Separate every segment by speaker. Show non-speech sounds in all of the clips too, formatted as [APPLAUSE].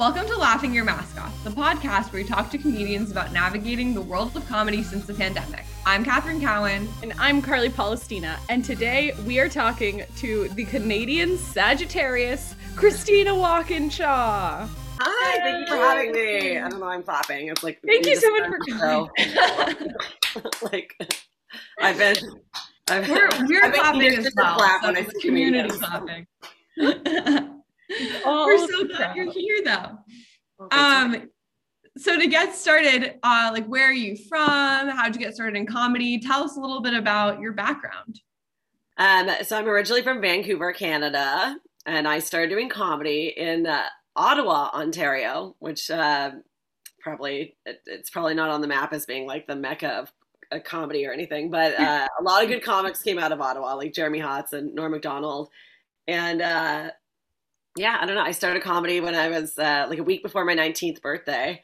Speaker 1: Welcome to Laughing Your Mask Off, the podcast where we talk to comedians about navigating the world of comedy since the pandemic. I'm Catherine Cowan.
Speaker 2: And I'm Carly Palestina. And today we are talking to the Canadian Sagittarius, Christina Walkinshaw.
Speaker 3: Hi, thank you for having me. I don't know, I'm clapping. It's like
Speaker 2: Thank you so much for
Speaker 3: coming. [LAUGHS] like I've been I've,
Speaker 1: We're, we're
Speaker 3: I've been
Speaker 1: clapping
Speaker 3: used
Speaker 1: as well.
Speaker 3: clap
Speaker 1: so
Speaker 3: when I
Speaker 1: it's community
Speaker 3: comedians.
Speaker 1: clapping. [LAUGHS] [LAUGHS]
Speaker 2: Oh,
Speaker 1: we're so glad
Speaker 2: crap.
Speaker 1: you're here though.
Speaker 3: Thanks for-
Speaker 1: Um, so to get started, uh, like where are you from? How'd you get started in comedy? Tell us a little bit about your background.
Speaker 3: Um, so I'm originally from Vancouver, Canada, and I started doing comedy in uh, Ottawa, Ontario, which uh, probably it, it's probably not on the map as being like the mecca of a comedy or anything, but uh, a lot of good comics came out of Ottawa, like Jeremy Hotz and Norm Macdonald, and uh, yeah, I don't know. I started comedy when I was uh, like a week before my 19th birthday.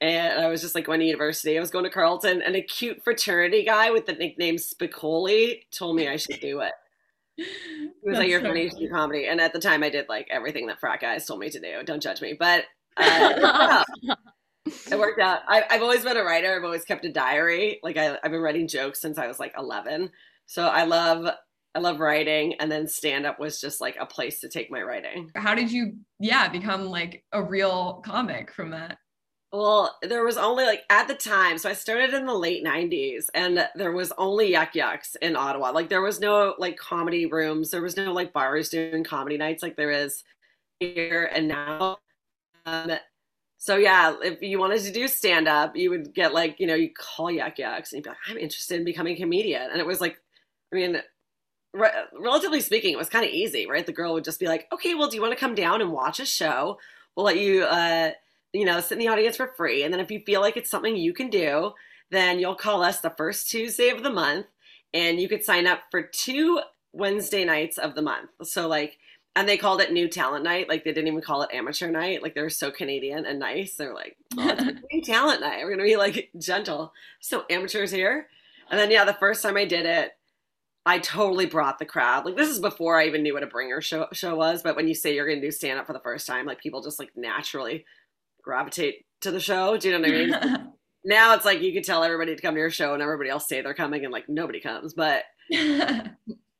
Speaker 3: And I was just like going to university. I was going to Carleton, and a cute fraternity guy with the nickname Spicoli told me I should do it. [LAUGHS] He was like, "You're
Speaker 1: so
Speaker 3: funny, comedy." And at the time, I did like everything that frat guys told me to do. Don't judge me, but [LAUGHS] uh, it worked out. I, I've always been a writer. I've always kept a diary. Like I, I've been writing jokes since I was like 11. So I love, I love writing. And then stand up was just like a place to take my writing.
Speaker 1: How did you, yeah, become like a real comic from that?
Speaker 3: Well, there was only like at the time, so I started in the late 90s and there was only Yuk Yuk's in Ottawa. Like there was no like comedy rooms, there was no like bars doing comedy nights like there is here and now. Um, so yeah, if you wanted to do stand up, you would get like, you know, you call Yuk Yuk's and you'd be like, I'm interested in becoming a comedian. And it was like, I mean, re- relatively speaking, it was kind of easy, right? The girl would just be like, okay, well, do you want to come down and watch a show? We'll let you, uh, you know, sit in the audience for free. And then if you feel like it's something you can do, then you'll call us the first Tuesday of the month and you could sign up for two Wednesday nights of the month. So, like, and they called it New Talent Night. Like, they didn't even call it Amateur Night. Like, they were so Canadian and nice. They're like, oh, New Talent Night. We're going to be like gentle. So, amateurs here. And then, yeah, the first time I did it, I totally brought the crowd. Like this is before I even knew what a bringer show show was. But when you say you're going to do stand up for the first time, like people just like naturally gravitate to the show. Do you know what I mean? [LAUGHS] now it's like you could tell everybody to come to your show and everybody else say they're coming and like nobody comes. But [LAUGHS]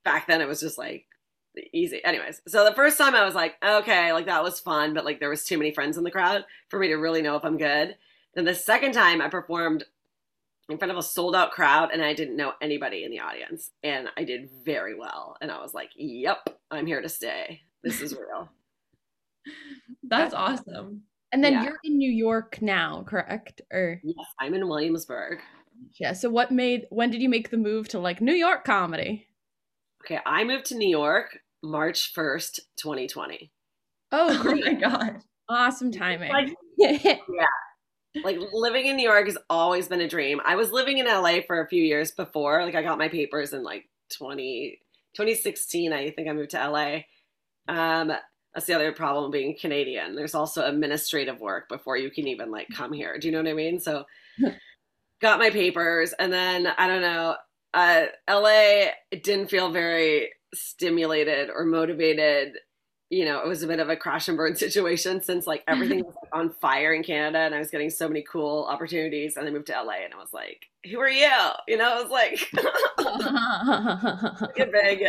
Speaker 3: back then it was just like easy. Anyways, so the first time I was like, okay, like that was fun, but like there was too many friends in the crowd for me to really know if I'm good. Then the second time I performed in front of a sold out crowd and I didn't know anybody in the audience and I did very well and I was like, yep, I'm here to stay. This is real. [LAUGHS]
Speaker 1: That's awesome.
Speaker 2: And then
Speaker 3: Yeah.
Speaker 2: you're in New York now, correct? Or
Speaker 3: yes, I'm in Williamsburg.
Speaker 2: yeah. So what made when did you make the move to like New York comedy?
Speaker 3: Okay, I moved to New York March 1st, 2020.
Speaker 2: Oh, [LAUGHS]
Speaker 1: Oh my God.
Speaker 2: awesome timing. [LAUGHS]
Speaker 3: Like- like living in New York has always been a dream. I was living in LA for a few years before. Like I got my papers in like 20, 2016. I think I moved to LA. Um, that's the other problem being Canadian. There's also administrative work before you can even like come here. Do you know what I mean? So [LAUGHS] got my papers and then I don't know, uh, LA didn't feel very stimulated or motivated you know, it was a bit of a crash and burn [LAUGHS] situation since like [LAUGHS] everything was like, on fire in Canada and I was getting so many cool opportunities. And I moved to LA and I was like, who are you? You know, it was [LAUGHS] like a big,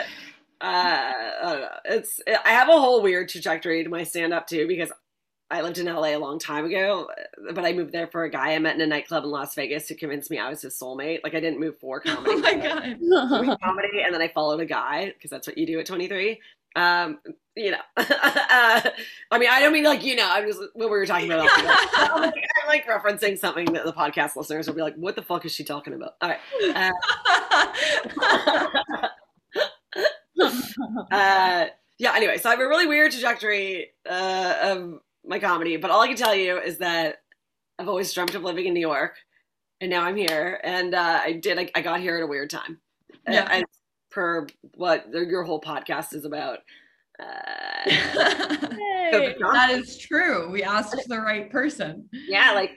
Speaker 3: uh, I don't know. It's, I have a whole weird trajectory to my stand up too because I lived in LA a long time ago, but I moved there for a guy I met in a nightclub in Las Vegas who convinced me I was his soulmate. Like I didn't move for comedy.
Speaker 1: Oh my God.
Speaker 3: comedy and then I followed a guy because that's what you do at 23. Um, you know, [LAUGHS] uh, I mean, I don't mean like, you know, I'm just what we were talking about. [LAUGHS] I'm, like, I'm like referencing something that the podcast listeners will be like, what the fuck is she talking about? All right. Uh, [LAUGHS] uh, yeah, anyway, so I have a really weird trajectory uh, of my comedy, but all I can tell you is that I've always dreamt of living in New York, and now I'm here, and uh, I did. I, I got here at a weird time,
Speaker 1: Yeah.
Speaker 3: Per what your whole podcast is about. Uh, [LAUGHS] [LAUGHS]
Speaker 2: Hey.
Speaker 1: that is true. We asked the right person.
Speaker 3: yeah, like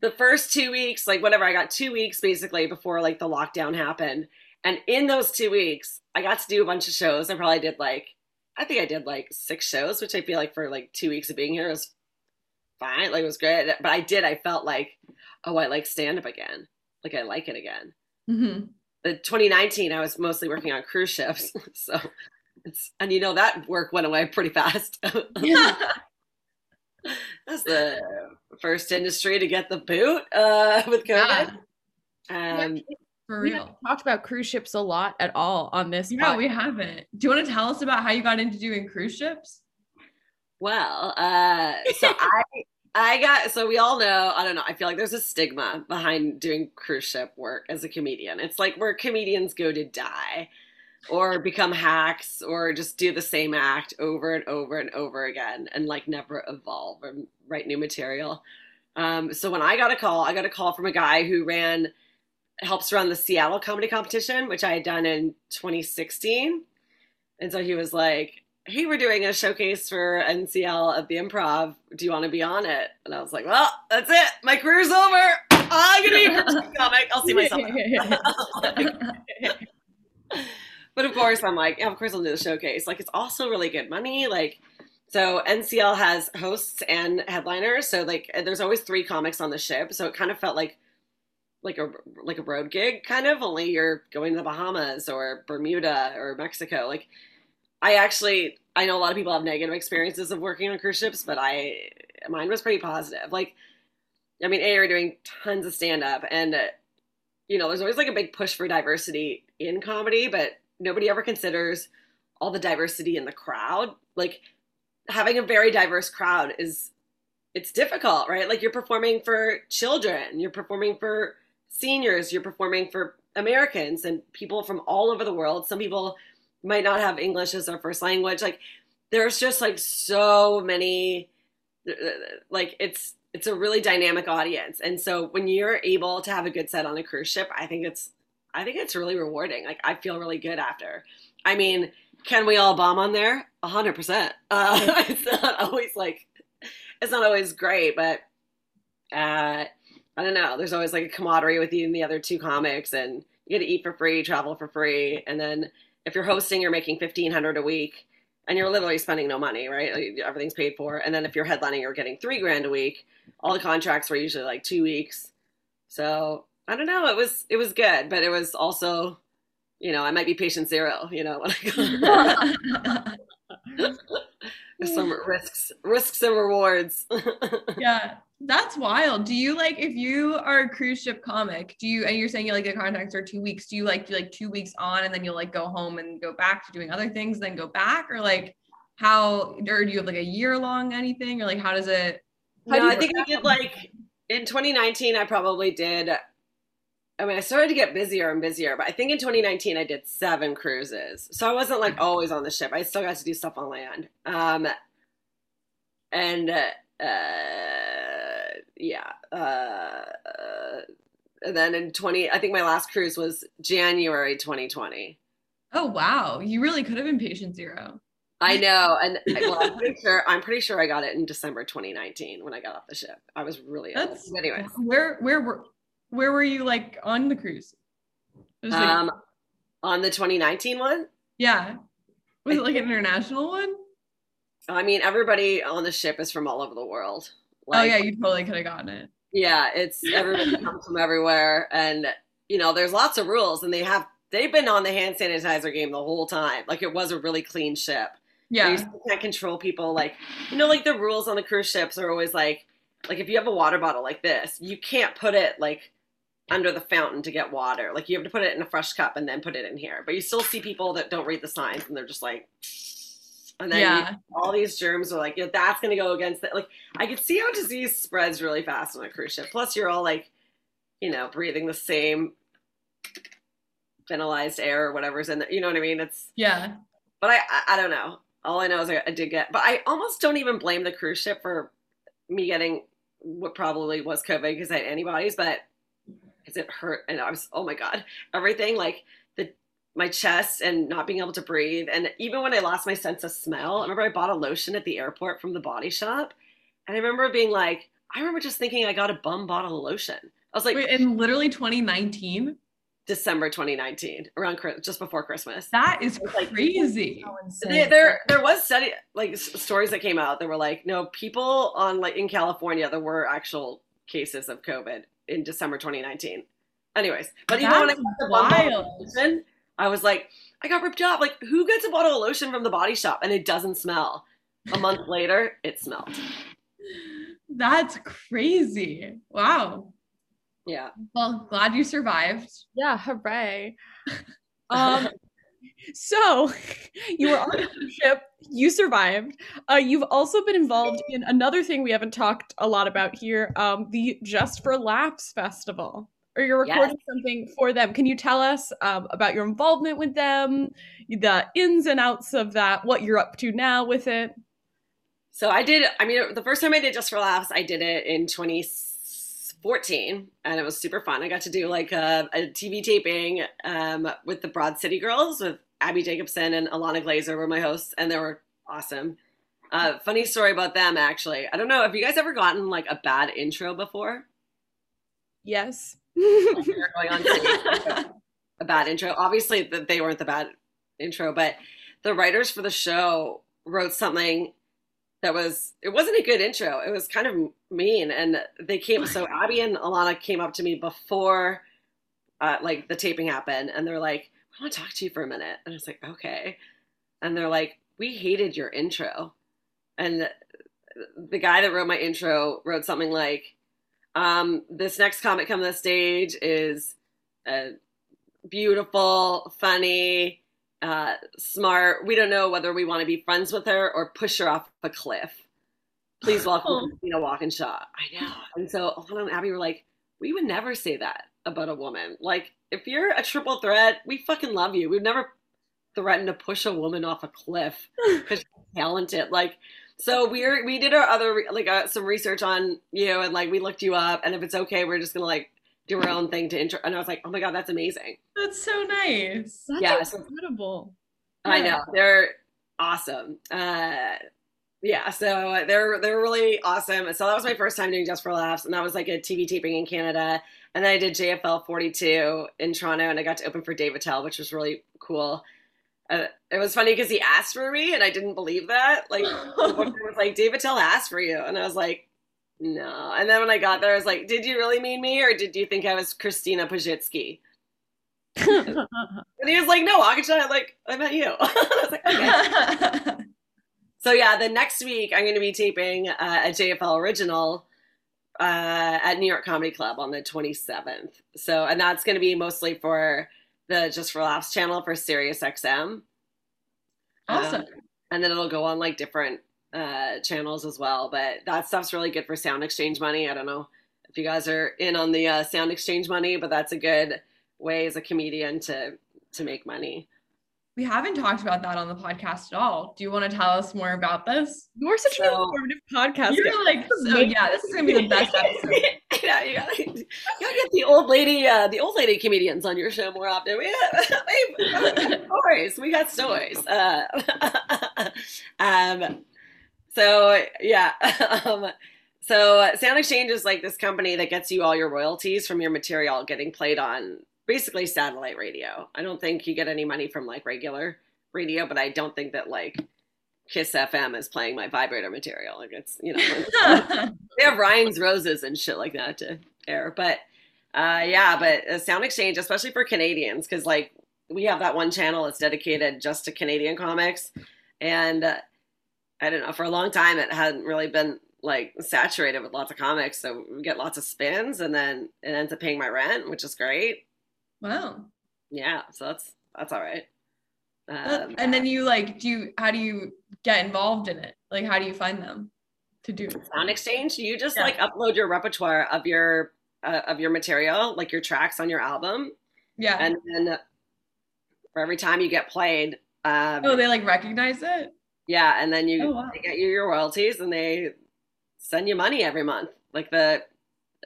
Speaker 3: the first two weeks, like whatever, I got two weeks basically before like the lockdown happened, and in those two weeks, I got to do a bunch of shows. I probably did like, I think I did like six shows, which I feel like for like two weeks of being here was fine. Like it was great. But I did, I felt like, oh, I like stand up again. Like I like it again.
Speaker 1: Mm-hmm.
Speaker 3: The 2019, I was mostly working on cruise ships. [LAUGHS] So it's, and you know, that work went away pretty fast. [LAUGHS] Yeah. That's the first industry to get the boot uh, with COVID.
Speaker 1: Yeah.
Speaker 3: Um,
Speaker 1: For
Speaker 2: We
Speaker 1: real.
Speaker 2: haven't talked about cruise ships a lot at all on this.
Speaker 1: Yeah,
Speaker 2: pod-
Speaker 1: we haven't. Do you want to tell us about how you got into doing cruise ships?
Speaker 3: Well, uh, so [LAUGHS] I I got so we all know, I don't know, I feel like there's a stigma behind doing cruise ship work as a comedian. It's like where comedians go to die or become hacks or just do the same act over and over and over again and like never evolve or write new material. Um, so when I got a call, I got a call from a guy who ran helps run the Seattle comedy competition, which I had done in 2016. And so he was like, hey, we're doing a showcase for NCL at the improv. Do you want to be on it? And I was like, well, that's it. My career's over. I'm going to be a [LAUGHS] comic. I'll see myself. [LAUGHS] but of course, I'm like, yeah, of course I'll do the showcase. Like, it's also really good money. Like, so NCL has hosts and headliners. So like, there's always three comics on the ship. So it kind of felt like like a like a road gig kind of only you're going to the bahamas or bermuda or mexico like i actually i know a lot of people have negative experiences of working on cruise ships but i mine was pretty positive. Like i mean a you're doing tons of stand up and uh, you know there's always like a big push for diversity in comedy but nobody ever considers all the diversity in the crowd. Like having a very diverse crowd is it's difficult right? Like you're performing for children you're performing for seniors, you're performing for Americans and people from all over the world. Some people might not have English as their first language. Like there's just like so many like it's it's a really dynamic audience. And so when you're able to have a good set on a cruise ship, I think it's I think it's really rewarding. Like I feel really good after. I mean, can we all bomb on there? A hundred percent. [LAUGHS] Uh, it's not always like it's not always great, but uh I don't know. There's always like a camaraderie with you and the other two comics, and you get to eat for free, travel for free, and then if you're hosting, you're making fifteen hundred a week, and you're literally spending no money, right? Everything's paid for, and then if you're headlining, you're getting three grand a week. All the contracts were usually like two weeks, so I don't know. It was it was good, but it was also, you know, I might be patient zero, you know, when I go. [LAUGHS] [LAUGHS] There's some risks, risks and rewards. [LAUGHS]
Speaker 1: yeah, that's wild. Do you like if you are a cruise ship comic? Do you and you're saying you like the contracts are two weeks? Do you like do like two weeks on and then you'll like go home and go back to doing other things, then go back, or like how? Or do you have like a year long anything, or like how does it? How
Speaker 3: no,
Speaker 1: you
Speaker 3: I think I did like in 2019. I probably did. I mean, I started to get busier and busier, but I think in 2019 I did seven cruises, so I wasn't like always on the ship. I still got to do stuff on land. Um, and uh yeah, uh, and then in 20, I think my last cruise was January 2020.
Speaker 1: Oh wow, you really could have been patient zero.
Speaker 3: I know, and well, I'm pretty sure I'm pretty sure I got it in December 2019 when I got off the ship. I was really ill.
Speaker 1: That's
Speaker 3: But anyways.
Speaker 1: Where where were where were you like on the cruise? Like,
Speaker 3: Um, on the 2019 one,
Speaker 1: yeah. Was it like an [LAUGHS] international one?
Speaker 3: I mean, everybody on the ship is from all over the world.
Speaker 1: Oh yeah, you totally could have gotten it.
Speaker 3: yeah, it's [LAUGHS] everybody comes from everywhere, and you know, there's lots of rules, and they have they've been on the hand sanitizer game the whole time. Like it was a really clean ship.
Speaker 1: Yeah.
Speaker 3: You still can't control people. Like you know, like the rules on the cruise ships are always like, like if you have a water bottle like this, you can't put it like under the fountain to get water. Like you have to put it in a fresh cup and then put it in here. But you still see people that don't read the signs and they're just like, and then
Speaker 1: Yeah.
Speaker 3: you- all these germs are like, yeah, that's gonna go against it. Like I could see how disease spreads really fast on a cruise ship. Plus, you're all like, you know, breathing the same ventilized air or whatever's in there. You know what I mean? It's
Speaker 1: Yeah.
Speaker 3: but I, I, I don't know. All I know is I, I did get, but I almost don't even blame the cruise ship for me getting what probably was COVID because I had antibodies, but because it hurt and I was, oh my God, everything like my chest and not being able to breathe. And even when I lost my sense of smell, I remember I bought a lotion at the airport from the body shop. And I remember being like, I remember just thinking I got a bum bottle of lotion. I was like,
Speaker 1: Wait, in literally 2019.
Speaker 3: December 2019, around just before Christmas.
Speaker 1: That is crazy.
Speaker 3: Like, there, there was study like stories that came out that were like, no, people on like in California, there were actual cases of COVID in December 2019. Anyways, but even when I got the wild. lotion, I was like, I got ripped off. Like, who gets a bottle of lotion from the body shop and it doesn't smell? A month [LAUGHS] later, it smelled.
Speaker 1: That's crazy. Wow.
Speaker 3: Yeah.
Speaker 1: Well, glad you survived.
Speaker 2: Yeah, hooray. [LAUGHS] Um so [LAUGHS] you were on a ship, you survived. Uh, you've also been involved in another thing we haven't talked a lot about here, um, the Just for Laughs Festival. Or you're recording yes. something for them. Can you tell us um, about your involvement with them, the ins and outs of that, what you're up to now with it?
Speaker 3: So I did, I mean, the first time I did Just for Laughs, I did it in 2014 and it was super fun. I got to do like a, a TV taping um, with the Broad City Girls with Abbi Jacobson and Ilana Glazer were my hosts and they were awesome. Uh, funny story about them actually. I don't know, have you guys ever gotten like a bad intro before?
Speaker 2: Yes.
Speaker 3: Going on stage, a [LAUGHS] bad intro. Obviously, that they weren't the bad intro, but the writers for the show wrote something that was it wasn't a good intro. It was kind of mean, and they came. So Abbi and Ilana came up to me before, uh, like the taping happened, and they're like, "I want to talk to you for a minute," and I was like, "Okay," and they're like, "We hated your intro," and the guy that wrote my intro wrote something like, um, "This next comic coming to the stage is uh, beautiful, funny." uh, smart. We don't know whether we want to be friends with her or push her off a cliff. Please [LAUGHS] welcome oh. Christina Walkinshaw. I know. And so Ilana and Abbi were like, we would never say that about a woman. Like, if you're a triple threat, we fucking love you. We've never threatened to push a woman off a cliff [LAUGHS] because she's talented. Like, so we're we did our other like uh, some research on you and like we looked you up and if it's okay, we're just gonna like do our own thing to intro. And I was like, oh my god, that's amazing.
Speaker 1: That's so nice.
Speaker 2: That's yeah, incredible.
Speaker 3: So, I know they're awesome. Uh, yeah, so they're they're really awesome. So that was my first time doing Just for Laughs, and that was like a TV taping in Canada. And then I did JFL 42 in Toronto, and I got to open for Dave Attell, which was really cool. Uh, it was funny because he asked for me, and I didn't believe that. Like, [LAUGHS] was like, David Attell asked for you, and I was like, no. And then when I got there, I was like, did you really mean me or did you think I was Christina Pazsitzky? [LAUGHS] and he was like, no, Akasha, like, I met you. [LAUGHS] I was like, okay. so yeah, the next week I'm going to be taping uh, a JFL original uh, at New York Comedy Club on the 27th. So, and that's going to be mostly for the Just for Laughs channel for Sirius XM.
Speaker 1: Awesome. Um,
Speaker 3: and then it'll go on like different uh, channels as well. But that stuff's really good for sound exchange money. I don't know if you guys are in on the uh, sound exchange money, but that's a good way as a comedian to to make money.
Speaker 1: We haven't talked about that on the podcast at all. Do you want to tell us more about this?
Speaker 2: You're such so, an informative podcast.
Speaker 1: You're like, so yeah, this is gonna be the best [LAUGHS] episode.
Speaker 3: Yeah, you gotta, [LAUGHS] you gotta get the old lady, uh, the old lady comedians on your show more often. We have [LAUGHS] stories. We got stories. Uh, [LAUGHS] um, so yeah. um, so Sound Exchange is like this company that gets you all your royalties from your material getting played on basically satellite radio. I don't think you get any money from like regular radio, but I don't think that like Kiss FM is playing my vibrator material. Like it's you know [LAUGHS] they have Ryan's roses and shit like that to air. But uh, yeah, but a Sound Exchange, especially for Canadians, because like we have that one channel that's dedicated just to Canadian comics, and uh, I don't know, for a long time it hadn't really been like saturated with lots of comics. So we get lots of spins and then it ends up paying my rent, which is great.
Speaker 1: Wow.
Speaker 3: Yeah. So that's, that's all right.
Speaker 1: Um, and then you like, do you, how do you get involved in it? Like, how do you find them to do
Speaker 3: sound exchange? You just yeah. like upload your repertoire of your, uh, of your material, like your tracks on your album.
Speaker 1: Yeah.
Speaker 3: And then for every time you get played, um,
Speaker 1: oh, they like recognize it?
Speaker 3: Yeah, and then you oh, wow. get you your royalties, and they send you money every month. Like the,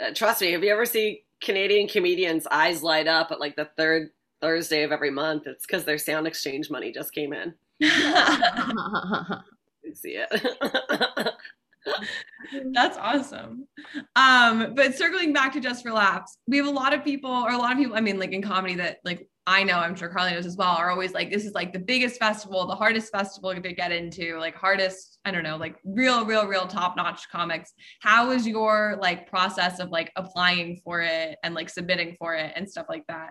Speaker 3: uh, trust me, if you ever see Canadian comedians' eyes light up at like the third Thursday of every month, it's because their sound exchange money just came in. [LAUGHS] [LAUGHS] you see it. [LAUGHS]
Speaker 1: That's awesome. Um, but circling back to Just for Laughs, we have a lot of people, or a lot of people, I mean, like in comedy that like I know, I'm sure Carly knows as well, are always like, this is like the biggest festival, the hardest festival to get into, like hardest, I don't know, like real, real, real top notch comics. How was your like process of like applying for it and like submitting for it and stuff like that?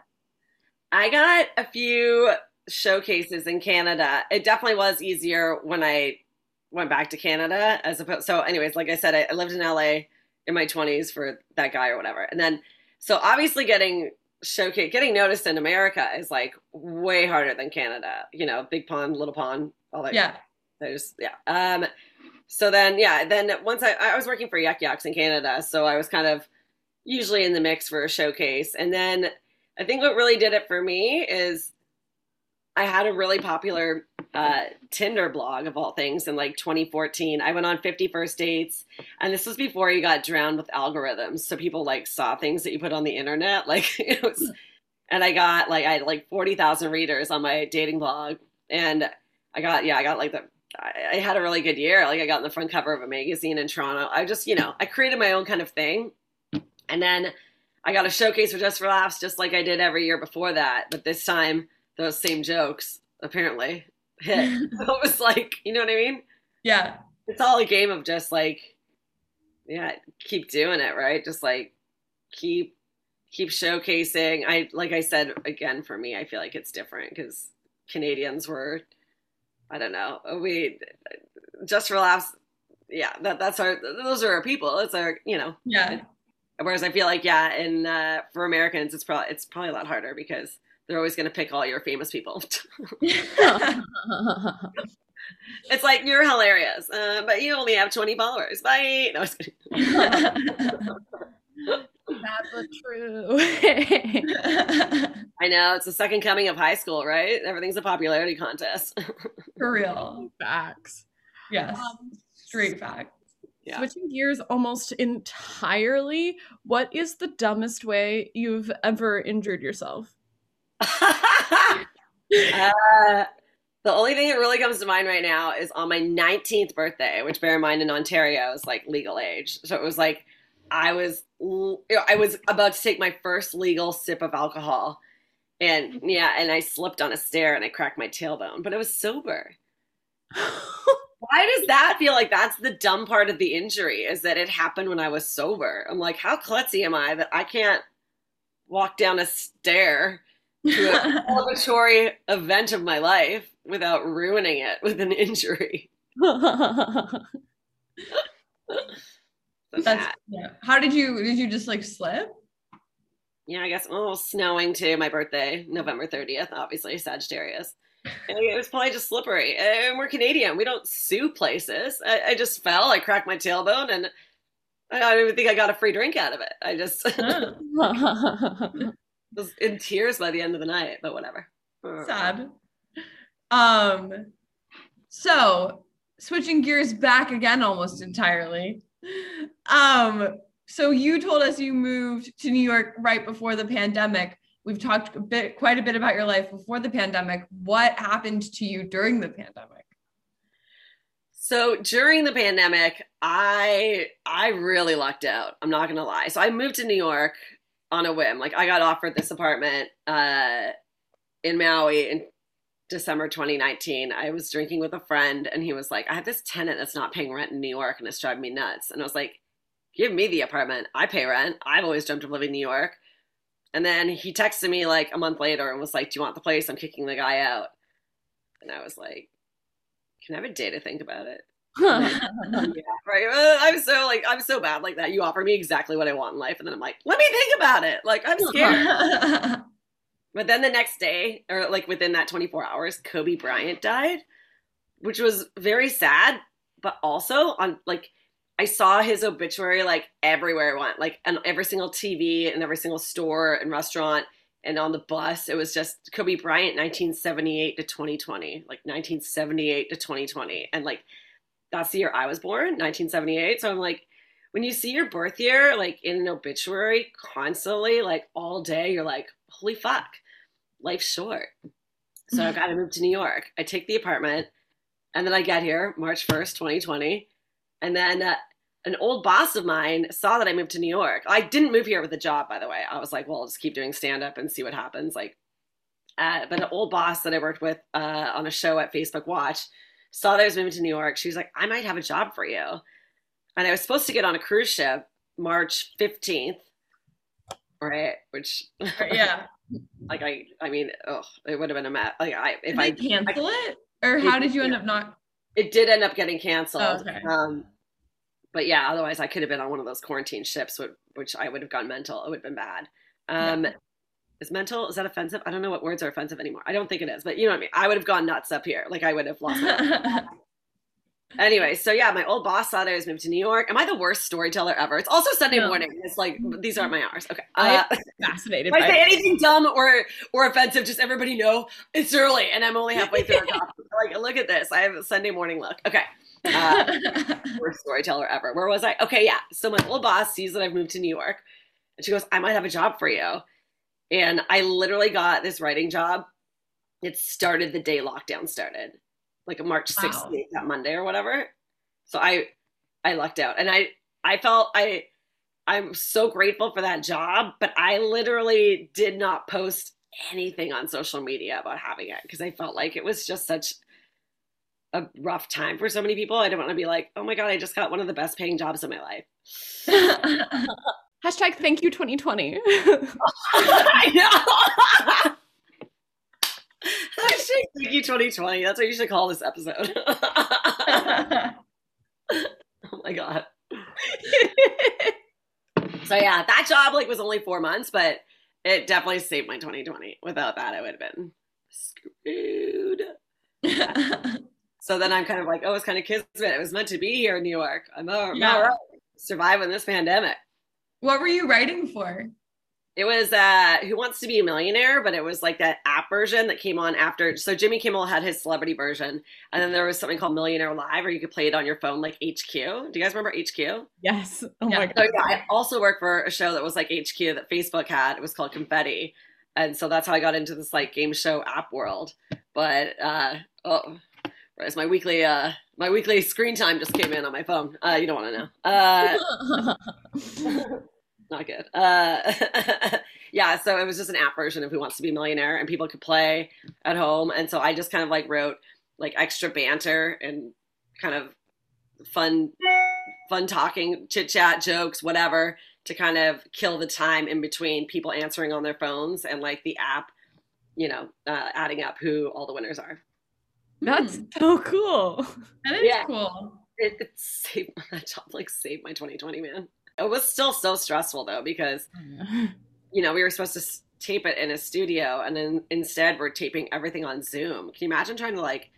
Speaker 3: I got a few showcases in Canada. It definitely was easier when I went back to Canada as opposed. So, anyways, like I said, I, I lived in LA in my 20s for that guy or whatever. And then, so obviously getting showcase, getting noticed in America is like way harder than Canada, you know, big pond, little pond, all that.
Speaker 1: Yeah.
Speaker 3: There's, yeah. Um, so then, yeah, then once I, I was working for Yuk Yuk's in Canada. So I was kind of usually in the mix for a showcase. And then I think what really did it for me is I had a really popular uh, Tinder blog of all things in like 2014. I went on 50 first dates, and this was before you got drowned with algorithms. So people like saw things that you put on the internet, like [LAUGHS] it was. And I got like I had like 40,000 readers on my dating blog, and I got yeah I got like the I, I had a really good year. Like I got in the front cover of a magazine in Toronto. I just you know I created my own kind of thing, and then I got a showcase for Just for Laughs, just like I did every year before that. But this time those same jokes apparently hit. [LAUGHS] [LAUGHS] it was like, you know what I mean?
Speaker 1: Yeah.
Speaker 3: It's all a game of just like, yeah, keep doing it, right? Just like keep keep showcasing. I like I said again for me, I feel like it's different because Canadians were, I don't know, we just for laughs. Yeah, that that's our those are our people. It's our you know.
Speaker 1: Yeah.
Speaker 3: Whereas I feel like yeah, and uh, for Americans, it's probably it's probably a lot harder because they're always going to pick all your famous people. [LAUGHS] it's like you're hilarious, uh, but you only have 20 followers. Bye. No, [LAUGHS]
Speaker 2: That's true. [LAUGHS]
Speaker 3: I know it's the second coming of high school, right? Everything's a popularity contest.
Speaker 1: For real.
Speaker 2: Facts.
Speaker 1: Yes. Um, Straight facts.
Speaker 2: Yeah. Switching gears almost entirely, what is the dumbest way you've ever injured yourself? [LAUGHS]
Speaker 3: uh, the only thing that really comes to mind right now is on my 19th birthday, which bear in mind in Ontario is like legal age. So it was like I was I was about to take my first legal sip of alcohol. And yeah, and I slipped on a stair and I cracked my tailbone, but it was sober. [LAUGHS] Why does that feel like that's the dumb part of the injury? Is that it happened when I was sober? I'm like, how klutzy am I that I can't walk down a stair to a [LAUGHS] celebratory event of my life without ruining it with an injury. [LAUGHS]
Speaker 1: That's, yeah. How did you did you just like slip?
Speaker 3: Yeah, I guess oh snowing too. My birthday, November 30th, obviously Sagittarius. It was probably just slippery. And we're Canadian. We don't sue places. I, I just fell. I cracked my tailbone and I don't even think I got a free drink out of it. I just [LAUGHS] was in tears by the end of the night, but whatever.
Speaker 1: Sad. Um, so switching gears back again almost entirely. Um, so you told us you moved to New York right before the pandemic. We've talked a bit, quite a bit about your life before the pandemic. What happened to you during the pandemic?
Speaker 3: So during the pandemic, I I really lucked out. I'm not gonna lie. So I moved to New York on a whim. Like I got offered this apartment uh, in Maui in December 2019. I was drinking with a friend, and he was like, "I have this tenant that's not paying rent in New York, and it's driving me nuts." And I was like, "Give me the apartment. I pay rent. I've always dreamt of living in New York." And then he texted me like a month later and was like, "Do you want the place? I'm kicking the guy out." And I was like, "Can I have a day to think about it?" Oh, yeah, right. I'm so like I'm so bad like that. You offer me exactly what I want in life, and then I'm like, let me think about it. Like I'm scared. [LAUGHS] but then the next day, or like within that 24 hours, Kobe Bryant died, which was very sad. But also on like I saw his obituary like everywhere I went, like on every single TV and every single store and restaurant and on the bus. It was just Kobe Bryant, 1978 to 2020, like 1978 to 2020, and like that's the year I was born, 1978. So I'm like, when you see your birth year like in an obituary constantly, like all day, you're like, holy fuck, life's short. So I've got to move to New York. I take the apartment, and then I get here March 1st, 2020. And then uh, an old boss of mine saw that I moved to New York. I didn't move here with a job, by the way. I was like, well, I'll just keep doing stand up and see what happens. Like, uh, but an old boss that I worked with uh, on a show at Facebook Watch saw that I was moving to New York. She was like, I might have a job for you. And I was supposed to get on a cruise ship March 15th, right? Which,
Speaker 1: yeah. [LAUGHS]
Speaker 3: like, I, I mean, oh, it would have been a mess. Like, I, if
Speaker 1: Did
Speaker 3: I
Speaker 1: cancel
Speaker 3: I,
Speaker 1: it? Or how did you end up not?
Speaker 3: It did end up getting canceled.
Speaker 1: Oh, okay.
Speaker 3: Um, but yeah, otherwise I could have been on one of those quarantine ships, which I would have gone mental. It would have been bad. Um, yeah. Is mental is that offensive? I don't know what words are offensive anymore. I don't think it is, but you know what I mean. I would have gone nuts up here. Like I would have lost. my [LAUGHS] Anyway, so yeah, my old boss thought I was moved to New York. Am I the worst storyteller ever? It's also Sunday no. morning. It's like these aren't my hours. Okay,
Speaker 2: uh, I'm fascinated.
Speaker 3: If [LAUGHS] I say anything dumb or or offensive, just everybody know it's early, and I'm only halfway through. like, look at this. I have a Sunday morning look. Okay, uh, [LAUGHS] worst storyteller ever. Where was I? Okay, yeah. So my old boss sees that I've moved to New York, and she goes, "I might have a job for you." And I literally got this writing job. It started the day lockdown started, like March 16th, wow. that Monday or whatever. So I I lucked out. And I I felt I I'm so grateful for that job, but I literally did not post anything on social media about having it because I felt like it was just such a rough time for so many people. I don't want to be like, oh my God, I just got one of the best paying jobs in my life. [LAUGHS]
Speaker 2: Hashtag thank you 2020. [LAUGHS]
Speaker 3: I know. [LAUGHS] Hashtag thank you 2020. That's what you should call this episode. oh my god. so yeah, that job like was only four months, but it definitely saved my 2020. Without that, I would have been screwed. So then I'm kind of like, oh, it's kind of kismet. It was meant to be here in New York. I'm all, yeah. all right. Surviving this pandemic.
Speaker 1: What were you writing for?
Speaker 3: It was uh Who Wants to Be a Millionaire, but it was like that app version that came on after. So Jimmy Kimmel had his celebrity version, and then there was something called Millionaire Live, where you could play it on your phone, like HQ. Do you guys remember HQ?
Speaker 2: Yes. Oh
Speaker 3: yeah.
Speaker 2: my god.
Speaker 3: So yeah, I also worked for a show that was like HQ that Facebook had. It was called Confetti, and so that's how I got into this like game show app world. But uh oh, whereas my weekly uh my weekly screen time just came in on my phone. Uh, you don't want to know. Uh, [LAUGHS] not good. Uh, [LAUGHS] yeah, so it was just an app version of Who Wants to Be a Millionaire, and people could play at home. And so I just kind of like wrote like extra banter and kind of fun, fun talking, chit chat, jokes, whatever, to kind of kill the time in between people answering on their phones and like the app, you know, uh, adding up who all the winners are.
Speaker 2: That's hmm. so cool.
Speaker 1: That is yeah. cool.
Speaker 3: It, it saved [LAUGHS] that job, like saved my 2020, man. It was still so stressful though because [LAUGHS] you know we were supposed to tape it in a studio and then instead we're taping everything on Zoom. Can you imagine trying to like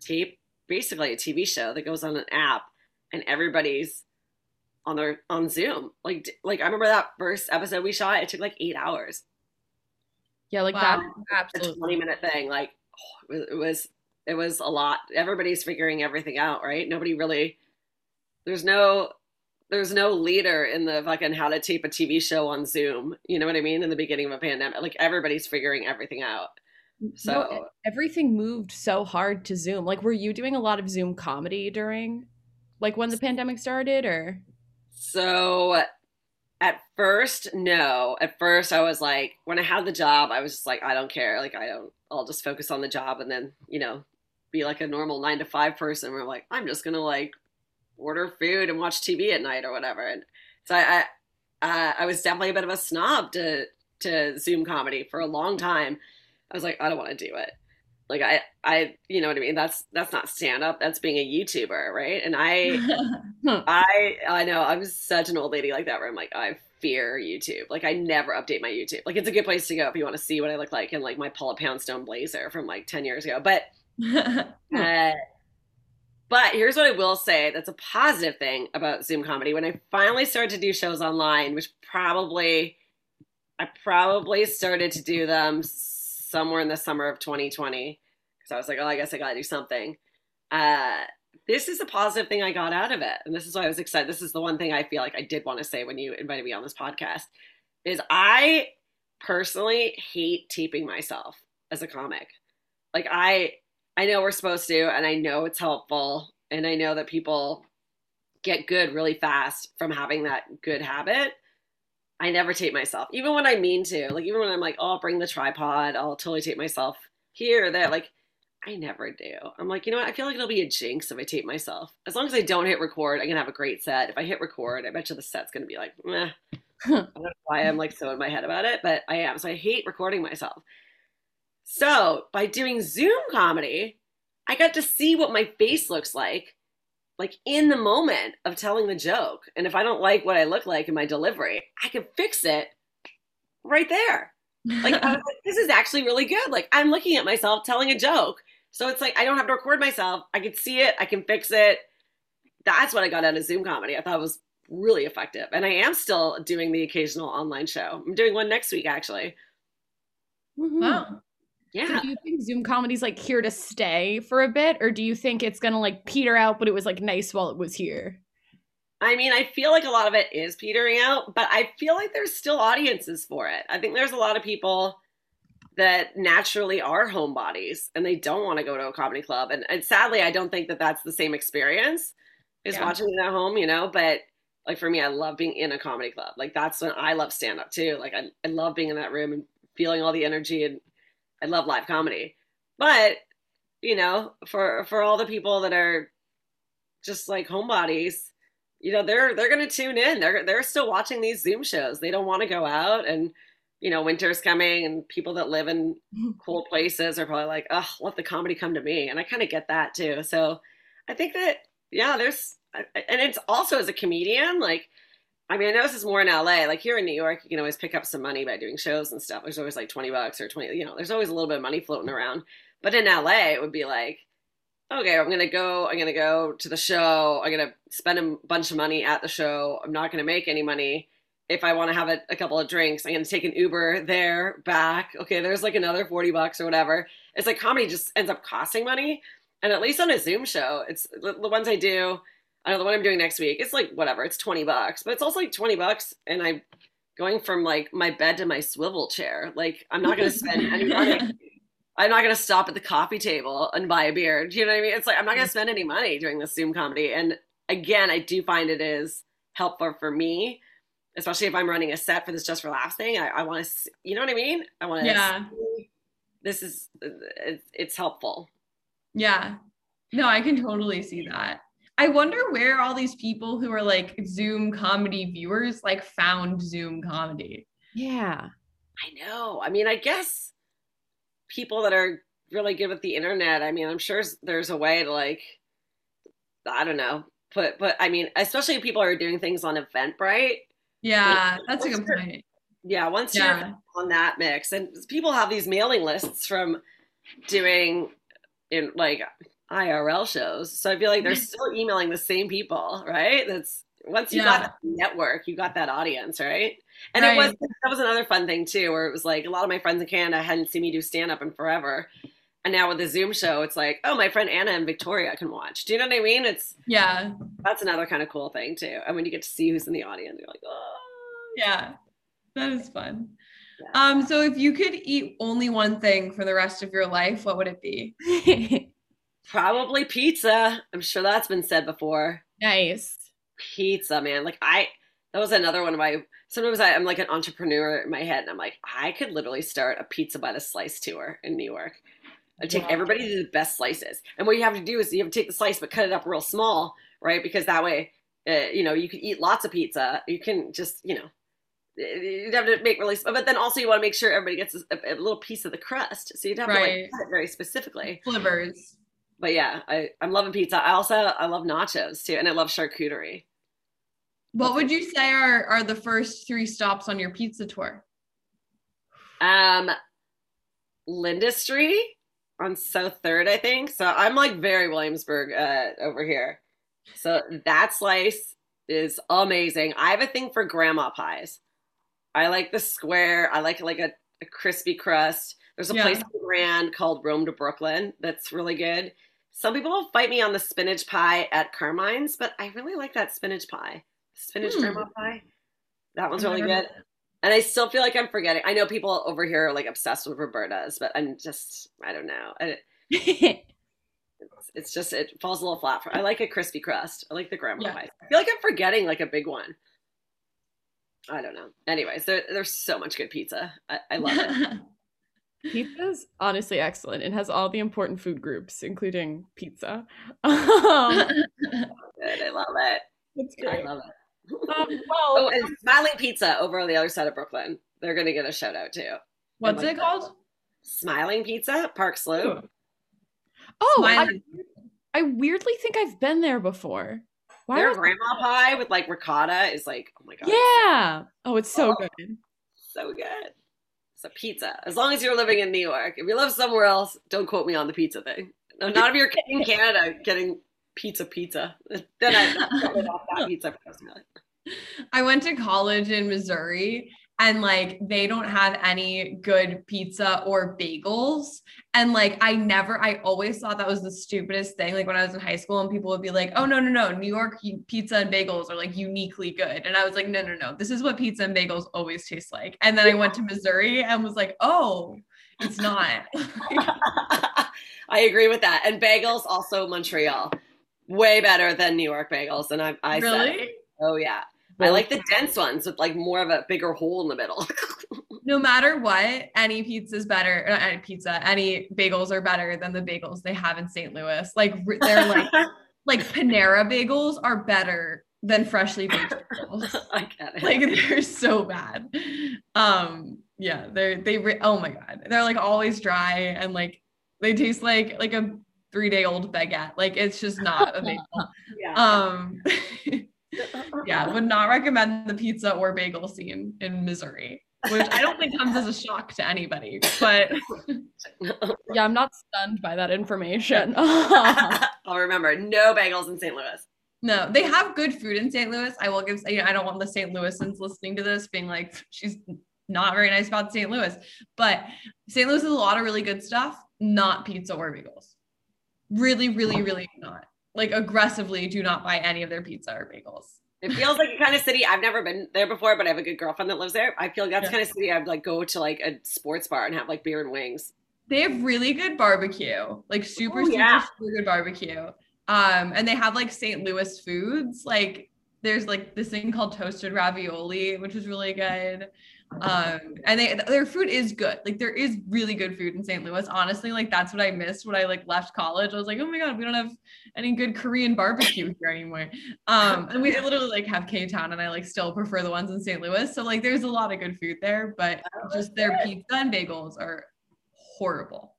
Speaker 3: tape basically a TV show that goes on an app and everybody's on their on Zoom? Like like I remember that first episode we shot. It took like eight hours.
Speaker 2: Yeah, like wow. that absolutely
Speaker 3: a twenty minute thing. Like oh, it, was, it was it was a lot. Everybody's figuring everything out, right? Nobody really. There's no there's no leader in the fucking how to tape a TV show on Zoom. You know what I mean? In the beginning of a pandemic, like everybody's figuring everything out. So no,
Speaker 2: everything moved so hard to Zoom. Like, were you doing a lot of Zoom comedy during, like, when the pandemic started, or?
Speaker 3: So, at first, no. At first, I was like, when I had the job, I was just like, I don't care. Like, I don't. I'll just focus on the job, and then you know, be like a normal nine to five person. We're like, I'm just gonna like order food and watch TV at night or whatever. And so I, I, uh, I was definitely a bit of a snob to to Zoom comedy for a long time. I was like, I don't want to do it. Like I, I, you know what I mean? That's that's not stand up. That's being a YouTuber, right? And I, [LAUGHS] I, I know I'm such an old lady like that. Where I'm like, I fear YouTube. Like I never update my YouTube. Like it's a good place to go if you want to see what I look like in like my Paula Poundstone blazer from like ten years ago. But [LAUGHS] uh, but here's what I will say that's a positive thing about Zoom comedy. When I finally started to do shows online, which probably I probably started to do them somewhere in the summer of 2020 because I was like, oh, I guess I got to do something. Uh, this is a positive thing I got out of it, and this is why I was excited. This is the one thing I feel like I did want to say when you invited me on this podcast is I personally hate taping myself as a comic. Like I I know we're supposed to, and I know it's helpful, and I know that people get good really fast from having that good habit. I never tape myself, even when I mean to. Like even when I'm like, oh, I'll bring the tripod, I'll totally tape myself here there. Like I never do. I'm like, you know what? I feel like it'll be a jinx if I tape myself. As long as I don't hit record, I can have a great set. If I hit record, I bet you the set's gonna be like, meh. [LAUGHS] I don't know why I'm like so in my head about it, but I am. So I hate recording myself. So by doing Zoom comedy, I got to see what my face looks like, like in the moment of telling the joke. And if I don't like what I look like in my delivery, I can fix it right there. Like, like this is actually really good. Like I'm looking at myself telling a joke. So it's like I don't have to record myself. I can see it, I can fix it. That's what I got out of Zoom comedy. I thought it was really effective. And I am still doing the occasional online show. I'm doing one next week actually.
Speaker 2: Mm-hmm. Wow. Yeah. So do you think Zoom comedy's like here to stay for a bit, or do you think it's gonna like peter out, but it was like nice while it was here?
Speaker 3: I mean, I feel like a lot of it is petering out, but I feel like there's still audiences for it. I think there's a lot of people that naturally are homebodies and they don't want to go to a comedy club. And, and sadly, I don't think that that's the same experience is yeah. watching it at home, you know, but like for me, I love being in a comedy club. Like that's when I love stand up too. Like I, I love being in that room and feeling all the energy and I love live comedy. But, you know, for for all the people that are just like homebodies, you know, they're they're gonna tune in. They're they're still watching these Zoom shows. They don't want to go out and you know, winter's coming and people that live in [LAUGHS] cold places are probably like, oh, let the comedy come to me. And I kind of get that too. So I think that, yeah, there's, and it's also as a comedian, like I mean, I know this is more in LA. Like here in New York, you can always pick up some money by doing shows and stuff. There's always like 20 bucks or 20, you know, there's always a little bit of money floating around. But in LA, it would be like, okay, I'm going to go, I'm going to go to the show. I'm going to spend a bunch of money at the show. I'm not going to make any money. If I want to have a, a couple of drinks, I'm going to take an Uber there, back. Okay, there's like another 40 bucks or whatever. It's like comedy just ends up costing money. And at least on a Zoom show, it's the, the ones I do, I know the one I'm doing next week. It's like whatever, it's 20 bucks, but it's also like 20 bucks and I'm going from like my bed to my swivel chair. Like I'm not going to spend [LAUGHS] any money. I'm not going to stop at the coffee table and buy a beer. Do you know what I mean? It's like I'm not going to spend any money doing this Zoom comedy. And again, I do find it is helpful for me, especially if I'm running a set for this just for laughs thing. I, I want to, you know what I mean? I want to.
Speaker 1: Yeah.
Speaker 3: This is it's helpful.
Speaker 1: Yeah. No, I can totally see that. I wonder where all these people who are like Zoom comedy viewers like found Zoom comedy.
Speaker 2: Yeah.
Speaker 3: I know. I mean, I guess people that are really good with the internet, I mean, I'm sure there's a way to like I don't know, put but I mean, especially people are doing things on Eventbrite.
Speaker 1: Yeah, that's a good point.
Speaker 3: Yeah, once yeah. you're on that mix and people have these mailing lists from doing in like IRL shows. So I feel like they're still emailing the same people, right? That's once you yeah. got network, you got that audience, right? And right. it was that was another fun thing too, where it was like a lot of my friends in Canada hadn't seen me do stand up in forever. And now with the Zoom show, it's like, oh, my friend Anna and Victoria can watch. Do you know what I mean? It's
Speaker 1: yeah,
Speaker 3: that's another kind of cool thing too. And when you get to see who's in the audience, you're like, oh,
Speaker 1: yeah, that is fun. Yeah. Um, so if you could eat only one thing for the rest of your life, what would it be? [LAUGHS]
Speaker 3: Probably pizza. I'm sure that's been said before.
Speaker 2: Nice.
Speaker 3: Pizza, man. Like I that was another one of my sometimes I, am like an entrepreneur in my head and I'm like, I could literally start a pizza by the slice tour in New York. and take everybody to the best slices. And what you have to do is you have to take the slice but cut it up real small, right? Because that way, uh, you know, you can eat lots of pizza. You can just, you know, you'd have to make really, small but then also you want to make sure everybody gets a, a little piece of the crust. So you'd have right. to like cut it very specifically.
Speaker 1: Slivers
Speaker 3: but yeah, I, I'm loving pizza. I also I love nachos too, and I love charcuterie.
Speaker 1: What would you say are are the first three stops on your pizza tour?
Speaker 3: Um, L'industrie on South Third, I think. So I'm like very Williamsburg uh, over here. So that slice is amazing. I have a thing for grandma pies. I like the square. I like like a, a crispy crust. There's a yeah. place in Grand called Rome to Brooklyn that's really good. Some people will fight me on the spinach pie at Carmine's, but I really like that spinach pie. Spinach hmm. grandma pie. That one's really good. And I still feel like I'm forgetting. I know people over here are like obsessed with Roberta's, but I'm just I don't know. I, It's, [LAUGHS] it's just it falls a little flat. For, I like a crispy crust. I like the grandma
Speaker 1: Yeah.
Speaker 3: pies. I feel like I'm forgetting like a big one. I don't know. Anyways, there, there's so much good pizza. I, I love it. [LAUGHS]
Speaker 2: Pizza's honestly excellent. It has all the important food groups, including pizza. [LAUGHS] Um,
Speaker 3: Good. I love it.
Speaker 2: it's
Speaker 3: I love it.
Speaker 2: Um, [LAUGHS]
Speaker 3: Oh, and Smiling Pizza over on the other side of Brooklyn. They're gonna get a shout out too.
Speaker 1: What's it called?
Speaker 3: Smiling Pizza, Park Slope.
Speaker 2: oh, I, I weirdly think I've been there before. Why
Speaker 3: Their grandma pie with like ricotta is like, oh my god,
Speaker 2: Yeah. Oh, it's so
Speaker 3: Oh.
Speaker 2: good.
Speaker 3: so good. It's a pizza. As long as you're living in New York. If you live somewhere else, don't quote me on the pizza thing. No, not if you're [LAUGHS] in Canada getting pizza pizza. Then I off that pizza personally.
Speaker 1: I went to college in Missouri and like they don't have any good pizza or bagels. And like I never, I always thought that was the stupidest thing. Like when I was in high school and people would be like, oh, no, no, no, New York pizza and bagels are like uniquely good. And I was like, no, no, no, this is what pizza and bagels always taste like. And then I went to Missouri and was like, oh, it's not. [LAUGHS]
Speaker 3: I agree with that. And bagels also Montreal. Way better than New York bagels. And I, I said,
Speaker 1: really?
Speaker 3: oh yeah. I like the dense ones with like more of a bigger hole in the middle. [LAUGHS]
Speaker 1: no matter what, any pizza is better. Not any pizza, any bagels are better than the bagels they have in St. Louis. Like they're like [LAUGHS] like Panera bagels are better than freshly baked bagels. [LAUGHS]
Speaker 3: I get it.
Speaker 1: Like they're so bad. Um, yeah, they're they. Re- oh my god, they're like always dry and like they taste like like a three day old baguette. Like it's just not a bagel.
Speaker 3: yeah.
Speaker 1: Um, yeah, would not recommend the pizza or bagel scene in Missouri, which I don't think comes as a shock to anybody. But [LAUGHS]
Speaker 2: Yeah, I'm not stunned by that information. [LAUGHS]
Speaker 3: I'll remember no bagels in St. Louis.
Speaker 1: no, they have good food in St. Louis. I will give. You know, I don't want the St. Louisans listening to this being like she's not very nice about St. Louis, but St. Louis has a lot of really good stuff. Not pizza or bagels. Really, really, really not. Like aggressively, do not buy any of their pizza or bagels.
Speaker 3: It feels like a kind of city I've never been there before, but I have a good girlfriend that lives there. I feel like that's
Speaker 1: Yeah.
Speaker 3: kind of city I'd like go to like a sports bar and have like beer and wings.
Speaker 1: They have really good barbecue, like super,
Speaker 3: Oh,
Speaker 1: super, super good barbecue. Um, and they have like St. Louis foods. Like there's like this thing called toasted ravioli, which is really good. Um, and they their food is good. Like there is really good food in St. Louis. Honestly, like that's what I missed when I like left college. I was like, oh my god, we don't have any good Korean barbecue here anymore. Um, and we literally like have K Town, and I like still prefer the ones in St. Louis. So like there's a lot of good food there, but just their pizza and bagels are horrible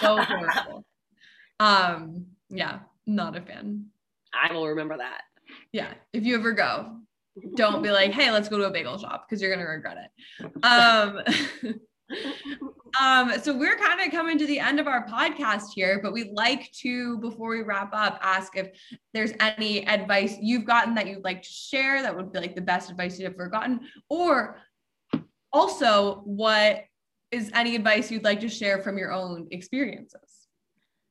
Speaker 1: so horrible. [LAUGHS] Um, yeah, not a fan.
Speaker 3: I will remember that.
Speaker 1: Yeah, if you ever go, don't be like, hey, let's go to a bagel shop because you're gonna regret it. Um, [LAUGHS] um, so we're kind of coming to the end of our podcast here, but we'd like to, before we wrap up, ask if there's any advice you've gotten that you'd like to share that would be like the best advice you've ever gotten, or also what is any advice you'd like to share from your own experiences?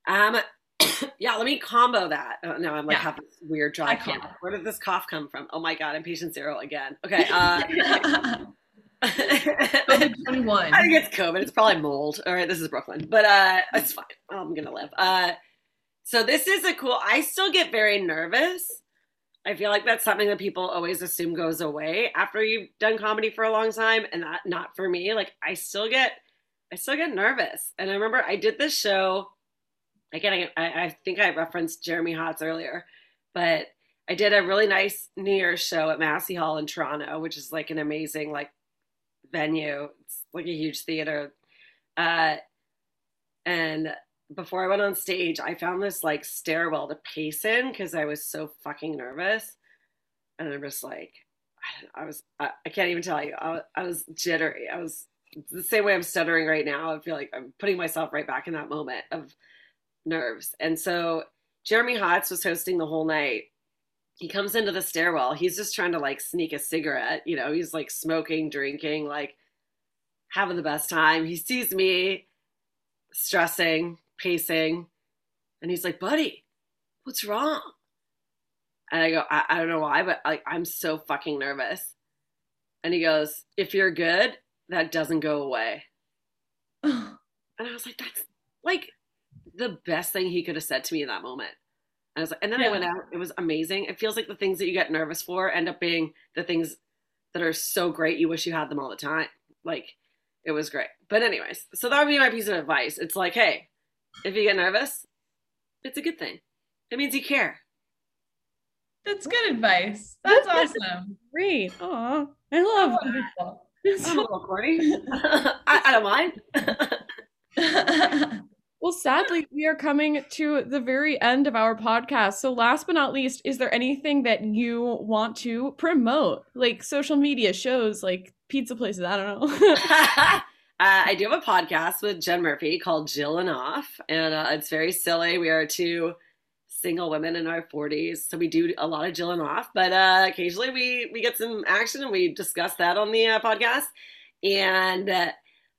Speaker 3: Um, [LAUGHS] yeah, let me combo that. Oh, no, I'm like
Speaker 1: Yeah.
Speaker 3: have this weird dry cough. Where did this cough come from? Oh my god, I'm patient zero again. Okay. Uh, [LAUGHS] [LAUGHS]
Speaker 1: 21.
Speaker 3: I think it's COVID. It's probably mold. All right, this is Brooklyn, but uh, it's fine. I'm gonna live. Uh, so this is a cool. I still get very nervous. I feel like that's something that people always assume goes away after you've done comedy for a long time, and that not for me. Like I still get, I still get nervous. And I remember I did this show. Again, I, I think I referenced Jeremy Hotz earlier, but I did a really nice New Year's show at Massey Hall in Toronto, which is like an amazing like venue. It's like a huge theater. Uh, and before I went on stage, I found this like stairwell to pace in because I was so fucking nervous. And I'm just like, I, I was, I, I can't even tell you. I, I was jittery. I was the same way I'm stuttering right now. I feel like I'm putting myself right back in that moment of nerves. And so Jeremy Hotz was hosting the whole night. He comes into the stairwell. He's just trying to like sneak a cigarette. You know, he's like smoking, drinking, like having the best time. He sees me stressing, pacing, and he's like, buddy, what's wrong? And I go, I, I don't know why, but like I'm so fucking nervous. And he goes, if you're good, that doesn't go away. [SIGHS] And I was like, that's like the best thing he could have said to me in that moment. And I was like, and then
Speaker 1: Yeah.
Speaker 3: I went out. It was amazing. It feels like the things that you get nervous for end up being the things that are so great. You wish you had them all the time. Like it was great. But anyways, so that would be my piece of advice. It's like, hey, if you get nervous, it's a good thing. It means you care.
Speaker 1: That's good advice. That's awesome.
Speaker 2: Great. Aw, I love
Speaker 1: Wonderful.
Speaker 3: I'm a little corny. [LAUGHS] I, I don't mind. [LAUGHS] [LAUGHS]
Speaker 2: Well, sadly, [LAUGHS] we are coming to the very end of our podcast. So, last but not least, is there anything that you want to promote? Like social media shows, like pizza places? I don't know. [LAUGHS] [LAUGHS]
Speaker 3: uh, I do have a podcast with Jen Murphy called Jill and Off, and uh, it's very silly. We are two single women in our 40s, so we do a lot of Jill and Off, but uh, occasionally we we get some action and we discuss that on the uh, podcast. And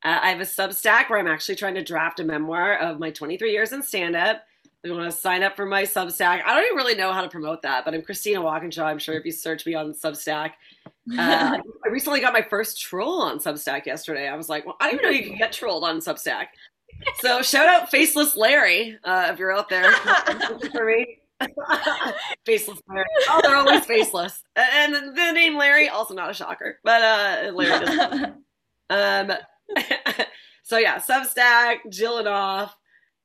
Speaker 3: uh, I have a Substack where I'm actually trying to draft a memoir of my 23 years in stand up. If you want to sign up for my Substack, I don't even really know how to promote that, but I'm Christina Walkinshaw. I'm sure if you search me on Substack, [LAUGHS] uh, I recently got my first troll on Substack yesterday. I was like, well, I didn't even know you could get trolled on Substack. So shout out Faceless Larry uh, if you're out there [LAUGHS] for me. [LAUGHS] faceless Larry. Oh, they're always faceless. And the name Larry, also not a shocker, but uh, Larry does. Um, [LAUGHS] so yeah, Substack, Jill and off,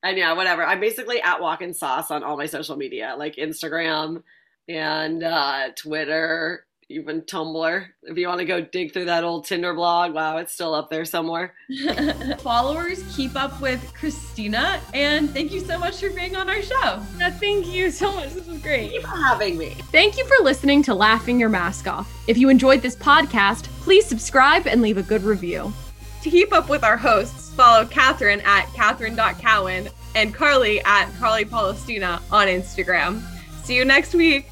Speaker 3: and yeah, whatever. I'm basically at Walking Sauce on all my social media, like Instagram and uh, Twitter, even Tumblr. If you want to go dig through that old Tinder blog, wow, it's still up there somewhere. [LAUGHS]
Speaker 1: Followers keep up with Christina, and thank you so much for being on our show.
Speaker 2: Yeah, thank you so much. This was great.
Speaker 3: Keep having me.
Speaker 2: Thank you for listening to Laughing Your Mask Off. If you enjoyed this podcast, please subscribe and leave a good review.
Speaker 1: To keep up with our hosts, follow Catherine at Catherine.Cowan and Carly at Carly Palestina on Instagram. See you next week.